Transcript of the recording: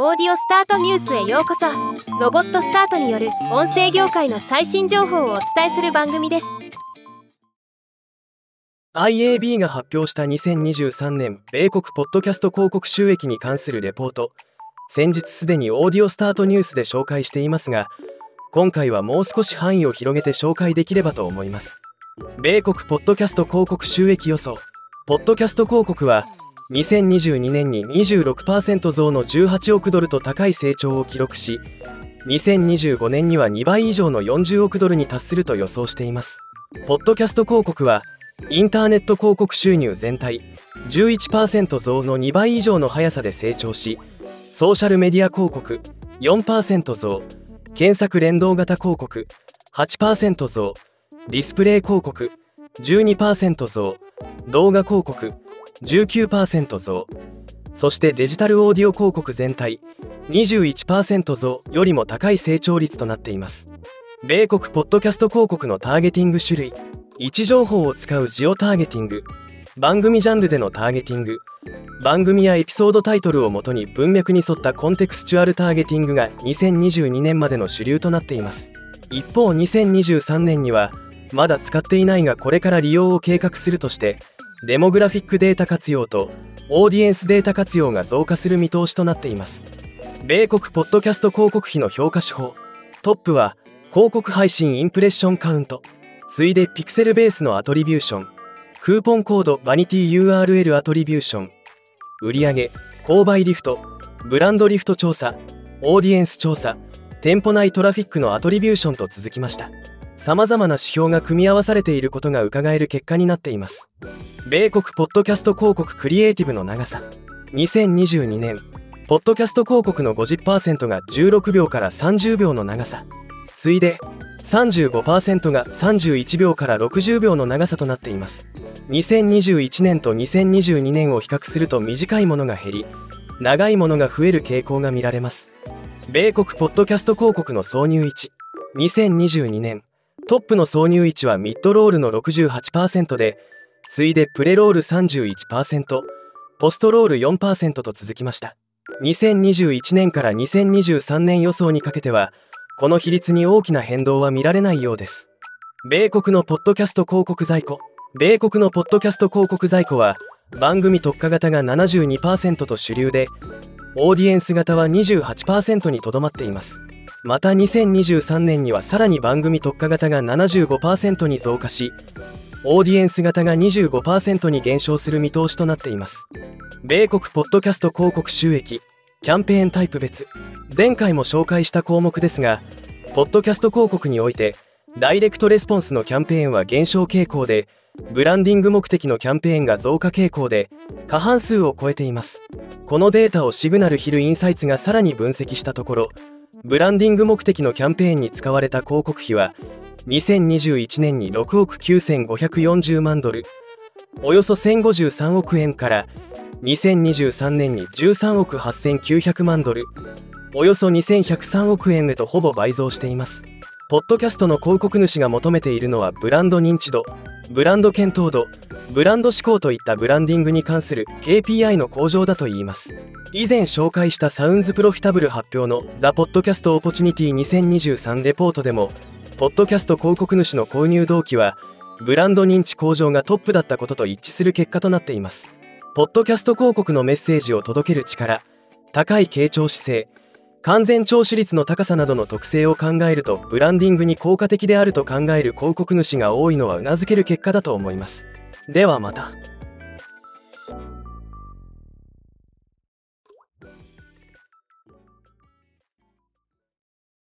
オーディオスタートニュースへようこそ。ロボットスタートによる音声業界の最新情報をお伝えする番組です。IAB が発表した2023年米国ポッドキャスト広告収益に関するレポート。先日すでにオーディオスタートニュースで紹介していますが今回はもう少し範囲を広げて紹介できればと思います。米国ポッドキャスト広告収益予想。ポッドキャスト広告は2022年に26%増の18億ドルと高い成長を記録し2025年には2倍以上の40億ドルに達すると予想しています。ポッドキャスト広告はインターネット広告収入全体11%増の2倍以上の速さで成長しソーシャルメディア広告4%増検索連動型広告8%増ディスプレイ広告12%増動画広告19%増。そしてデジタルオーディオ広告全体21%増よりも高い成長率となっています。米国ポッドキャスト広告のターゲティング種類位置情報を使うジオターゲティング番組ジャンルでのターゲティング番組やエピソードタイトルをもとに文脈に沿ったコンテクスチュアルターゲティングが2022年までの主流となっています。一方2023年にはまだ使っていないがこれから利用を計画するとしてデモグラフィックデータ活用とオーディエンスデータ活用が増加する見通しとなっています。米国ポッドキャスト広告費の評価手法トップは広告配信インプレッションカウント。次いでピクセルベースのアトリビューション。クーポンコードバニティ URL アトリビューション。売上購買リフトブランドリフト調査オーディエンス調査店舗内トラフィックのアトリビューションと続きました。さまざまな指標が組み合わされていることが伺える結果になっています。米国ポッドキャスト広告クリエイティブの長さ。2022年ポッドキャスト広告の50%が16秒から30秒の長さ。次いで35%が31秒から60秒の長さとなっています。2021年と2022年を比較すると短いものが減り長いものが増える傾向が見られます。米国ポッドキャスト広告の挿入位置。2022年トップの挿入位置はミッドロールの68%で次いでプレロール31%ポストロール4%と続きました。2021年から2023年予想にかけてはこの比率に大きな変動は見られないようです。米国のポッドキャスト広告在庫米国のポッドキャスト広告在庫は番組特化型が72%と主流でオーディエンス型は28%にとどまっています。また2023年にはさらに番組特化型が75%に増加しオーディエンス型が25%に減少する見通しとなっています。米国ポッドキャスト広告収益キャンペーンタイプ別。前回も紹介した項目ですがポッドキャスト広告においてダイレクトレスポンスのキャンペーンは減少傾向でブランディング目的のキャンペーンが増加傾向で過半数を超えています。このデータをシグナルヒルインサイツがさらに分析したところブランディング目的のキャンペーンに使われた広告費は2021年に6億9540万ドル。およそ1053億円から2023年に13億8900万ドル。およそ2103億円へとほぼ倍増しています。ポッドキャストの広告主が求めているのはブランド認知度。ブランド検討度ブランド志向といったブランディングに関する KPI の向上だといいます。以前紹介したサウンズプロフィタブル発表のザ・ポッドキャスト・オポチュニティ2023レポートでもポッドキャスト広告主の購入動機はブランド認知向上がトップだったことと一致する結果となっています。ポッドキャスト広告のメッセージを届ける力高い傾聴姿勢完全聴取率の高さなどの特性を考えるとブランディングに効果的であると考える広告主が多いのはうなずける結果だと思いますではまた。